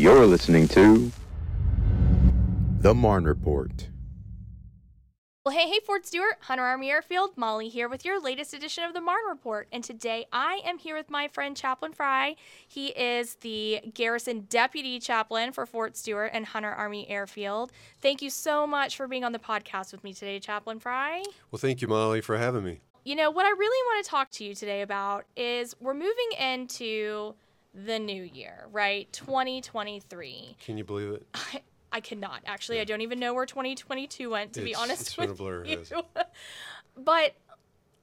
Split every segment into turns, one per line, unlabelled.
You're listening to The Marne Report.
Well, hey, hey, Fort Stewart, Hunter Army Airfield, Molly here with your latest edition of the Marne Report. And today I am here with my friend Chaplain Frye. He is the Garrison Deputy Chaplain for Fort Stewart and Hunter Army Airfield. Thank you so much for being on the podcast with me today, Chaplain Frye.
Well, thank you, Molly, for having me.
You know, what I really want to talk to you today about is we're moving into the new year, right? 2023.
Can you believe it?
I, I cannot actually. Yeah. I don't even know where 2022 went to
it's,
be honest
it's
with
a blur,
you. but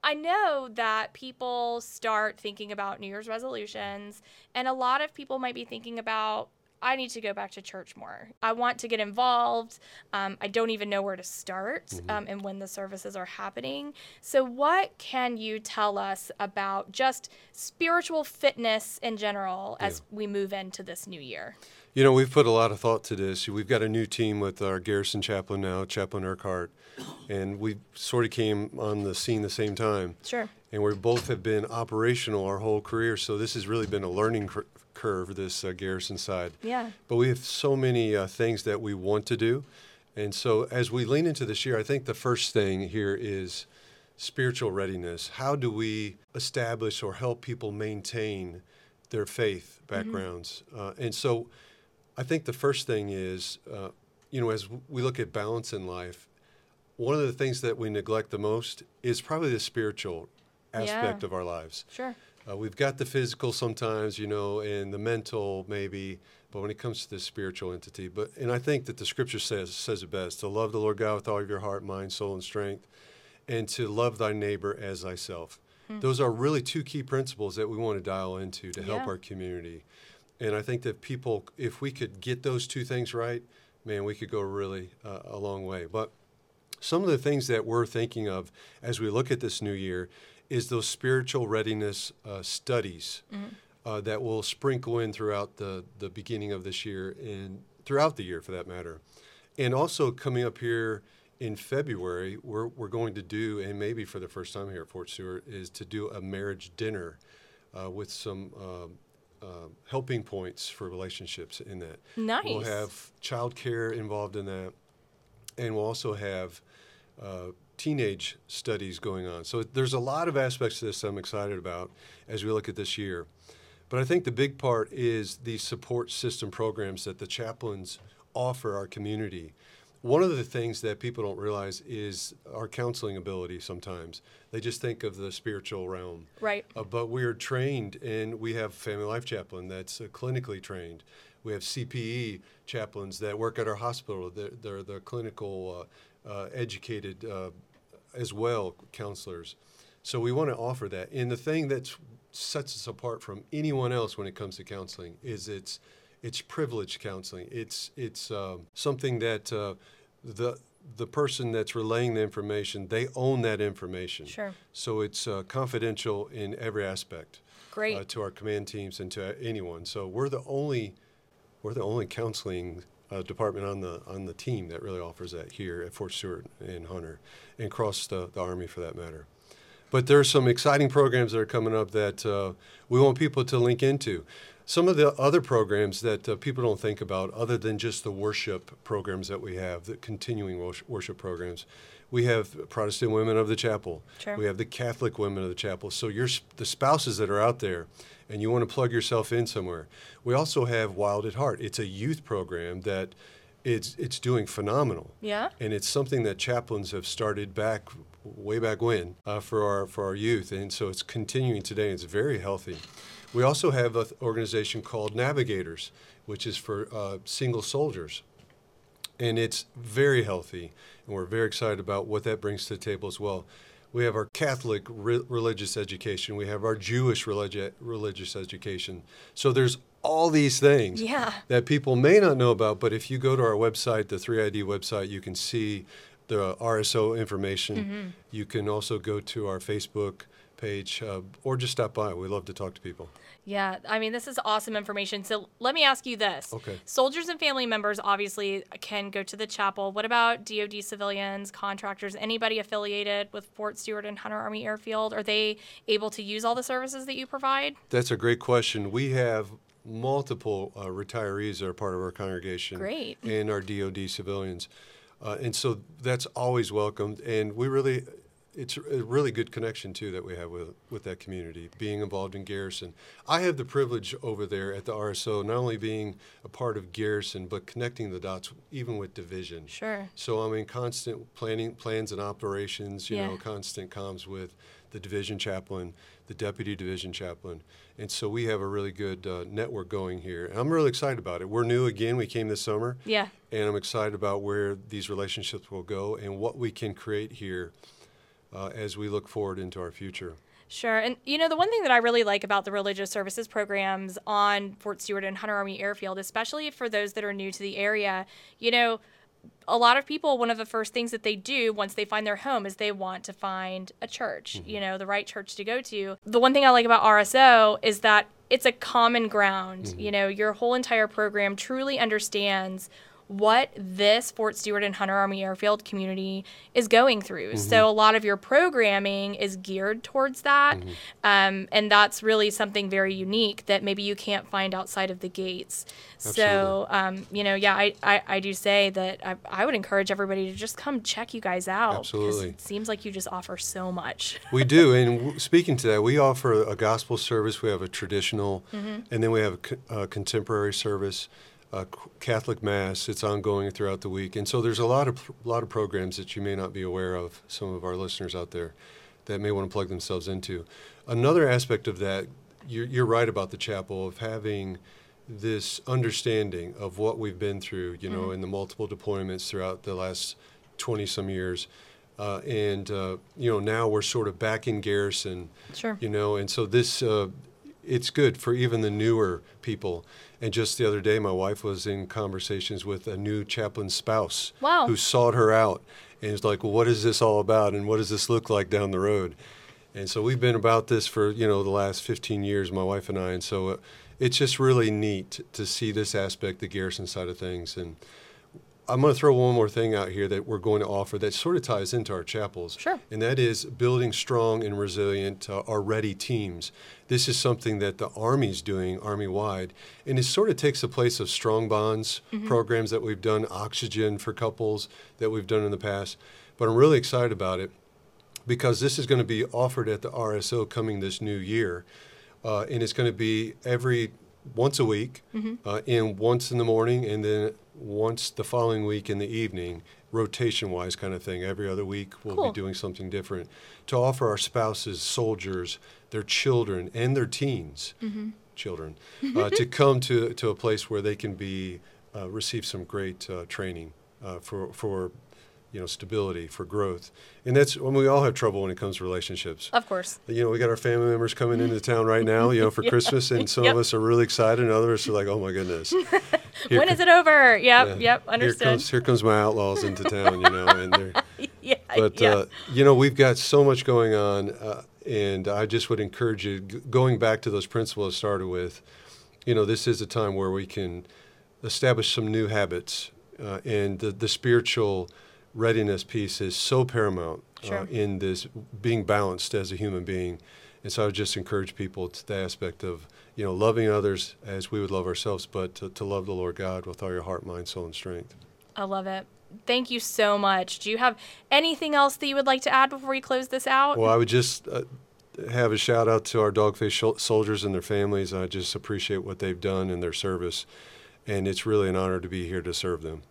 I know that people start thinking about New Year's resolutions, and a lot of people might be thinking about I need to go back to church more. I want to get involved. Um, I don't even know where to start mm-hmm. um, and when the services are happening. So, what can you tell us about just spiritual fitness in general as yeah. we move into this new year?
You know, we've put a lot of thought to this. We've got a new team with our Garrison chaplain now, Chaplain Urquhart, and we sort of came on the scene the same time.
Sure.
And we both have been operational our whole career, so this has really been a learning curve, this uh, Garrison side.
Yeah.
But we have so many uh, things that we want to do. And so as we lean into this year, I think the first thing here is spiritual readiness. How do we establish or help people maintain their faith mm-hmm. backgrounds? Mm-hmm. Uh, and so I think the first thing is, uh, you know, as we look at balance in life, one of the things that we neglect the most is probably the spiritual aspect
yeah.
of our lives.
Sure.
Uh, we've got the physical sometimes, you know, and the mental maybe, but when it comes to the spiritual entity, but and I think that the scripture says says it best: to love the Lord God with all of your heart, mind, soul, and strength, and to love thy neighbor as thyself. Hmm. Those are really two key principles that we want to dial into to help
yeah.
our community. And I think that people, if we could get those two things right, man, we could go really uh, a long way. But some of the things that we're thinking of as we look at this new year is those spiritual readiness uh, studies mm-hmm. uh, that will sprinkle in throughout the, the beginning of this year and throughout the year for that matter. And also coming up here in February, we're, we're going to do, and maybe for the first time here at Fort Stewart, is to do a marriage dinner uh, with some um, uh, helping points for relationships in that.
Nice.
We'll have childcare involved in that, and we'll also have uh, teenage studies going on. So there's a lot of aspects to this I'm excited about as we look at this year. But I think the big part is the support system programs that the chaplains offer our community. One of the things that people don't realize is our counseling ability sometimes. They just think of the spiritual realm.
Right.
Uh, but we are trained, and we have family life chaplain that's uh, clinically trained. We have CPE chaplains that work at our hospital. They're, they're the clinical uh, educated uh, as well counselors. So we want to offer that. And the thing that sets us apart from anyone else when it comes to counseling is it's it's privileged counseling. It's it's uh, something that uh, the the person that's relaying the information they own that information.
Sure.
So it's uh, confidential in every aspect.
Great.
Uh, to our command teams and to anyone. So we're the only we're the only counseling uh, department on the on the team that really offers that here at Fort Stewart and Hunter, and across the, the Army for that matter. But there are some exciting programs that are coming up that uh, we want people to link into. Some of the other programs that uh, people don't think about, other than just the worship programs that we have, the continuing worship programs, we have Protestant women of the chapel.
Sure.
We have the Catholic women of the chapel. So you're the spouses that are out there and you want to plug yourself in somewhere. We also have Wild at Heart. It's a youth program that it's it's doing phenomenal.
Yeah.
And it's something that chaplains have started back way back when uh, for our for our youth, and so it's continuing today. It's very healthy. We also have an organization called Navigators, which is for uh, single soldiers, and it's very healthy, and we're very excited about what that brings to the table as well we have our Catholic re- religious education, we have our Jewish religi- religious education. So there's all these things
yeah.
that people may not know about, but if you go to our website, the 3ID website, you can see the RSO information. Mm-hmm. You can also go to our Facebook page uh, or just stop by. We love to talk to people.
Yeah, I mean, this is awesome information. So let me ask you this.
Okay.
Soldiers and family members obviously can go to the chapel. What about DoD civilians, contractors, anybody affiliated with Fort Stewart and Hunter Army Airfield? Are they able to use all the services that you provide?
That's a great question. We have multiple uh, retirees that are part of our congregation.
Great.
And our DoD civilians, uh, and so that's always welcomed. And we really, it's a really good connection too that we have with with that community. Being involved in Garrison, I have the privilege over there at the RSO not only being a part of Garrison but connecting the dots even with division.
Sure.
So I'm in constant planning, plans and operations. You
Yeah.
know, constant comms with the division chaplain, the deputy division chaplain, and so we have a really good uh, network going here. And I'm really excited about it. We're new again. We came this summer,
Yeah.
and I'm excited about where these relationships will go and what we can create here uh, as we look forward into our future.
Sure. And you know, the one thing that I really like about the religious services programs on Fort Stewart and Hunter Army Airfield, especially for those that are new to the area, you know, a lot of people, one of the first things that they do once they find their home is they want to find a church, you know, the right church to go to. The one thing I like about RSO is that it's a common ground. You know, your whole entire program truly understands what this Fort Stewart and Hunter Army Airfield community is going through. So a lot of your programming is geared towards that. Um, and that's really something very unique that maybe you can't find outside of the gates. So, um, you know, yeah, I, I, I do say that I, I would encourage everybody to just come check you guys out.
Absolutely.
It seems like you just offer so much.
We do, and w- speaking to that, we offer a gospel service. We have a traditional, and then we have a contemporary service, c- Catholic mass. It's ongoing throughout the week, and so there's a lot of a lot of programs that you may not be aware of. Some of our listeners out there that may want to plug themselves into. Another aspect of that, you're, you're right about the chapel of having this understanding of what we've been through, you know, in the multiple deployments throughout the last 20 some years. Uh, and, uh, you know, now we're sort of back in garrison,
Sure.
you know, and so this, uh, it's good for even the newer people. And just the other day, my wife was in conversations with a new chaplain's spouse
Wow.
who sought her out and was like, well, what is this all about? And what does this look like down the road? And so we've been about this for, you know, the last 15 years, my wife and I. And so uh, it's just really neat to see this aspect, the garrison side of things. And I'm going to throw one more thing out here that we're going to offer that sort of ties into our chapels.
Sure.
And that is building strong and resilient, uh, ready teams. This is something that the Army's doing Army wide, and it sort of takes the place of strong bonds programs that we've done, oxygen for couples that we've done in the past. But I'm really excited about it because this is going to be offered at the RSO coming this new year, uh, and it's going to be every once a week, uh, and once in the morning, and then once the following week in the evening, rotation wise kind of thing. Every other week we'll
Cool.
be doing something different to offer our spouses, soldiers, their children, and their teens, children, uh, to come to to a place where they can be uh, receive some great uh, training uh, for for you know stability for growth and that's when we all have trouble when it comes to relationships
Of course.
you know we got our family members coming into town right now you know for christmas and some
Yep.
of us are really excited and others are like oh my goodness Here
when
co-
is it over? Yep.
yeah.
Yep.
here
Understood.
comes here comes my outlaws into town you know and they're
yeah.
but
yeah.
uh, you know we've got so much going on uh, and i just would encourage you g- going back to those principles i started with you know this is a time where we can establish some new habits uh, and the, the spiritual readiness piece is so paramount uh, in this being balanced as a human being and so i would just encourage people to the aspect of you know loving others as we would love ourselves but to, to love the lord god with all your heart mind soul and strength
I love it. Thank you so much. Do you have anything else that you would like to add before we close this out?
Well, I would just uh, have a shout out to our Dogface shol- soldiers and their families. I just appreciate what they've done in their service, and it's really an honor to be here to serve them.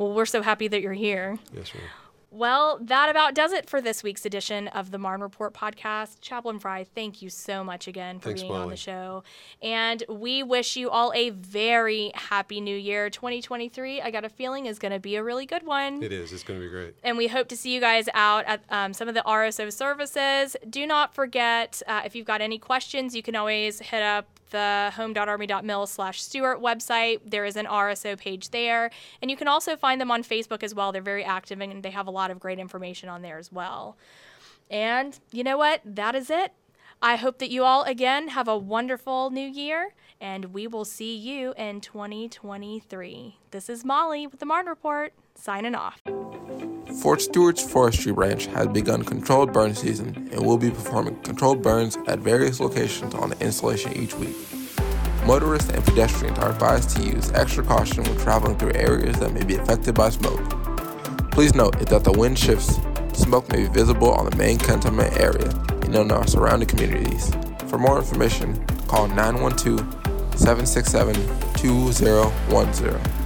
Well, we're so happy that you're here.
Yes, ma'am.
Well, that about does it for this week's edition of the Marne Report podcast. Chaplain Frye, thank you so much again for
Thanks,
being on the show. And we wish you all a very happy new year. 2023, I got a feeling, is going to be a really good one.
It is. It's going to be great.
and we hope to see you guys out at um, some of the RSO services. Do not forget, uh, if you've got any questions, you can always hit up the home.army.mil slash Stewart website. There is an RSO page there. And you can also find them on Facebook as well. They're very active and they have a lot of great information on there as well. And you know what? That is it. I hope that you all again have a wonderful new year, and we will see you in 2023. This is Molly with the Marne Report, signing off.
Fort Stewart's forestry branch has begun controlled burn season and will be performing controlled burns at various locations on the installation each week. Motorists and pedestrians are advised to use extra caution when traveling through areas that may be affected by smoke. Please note that the wind shifts, smoke may be visible on the main cantonment area and in our surrounding communities. For more information, call 912 767 2010.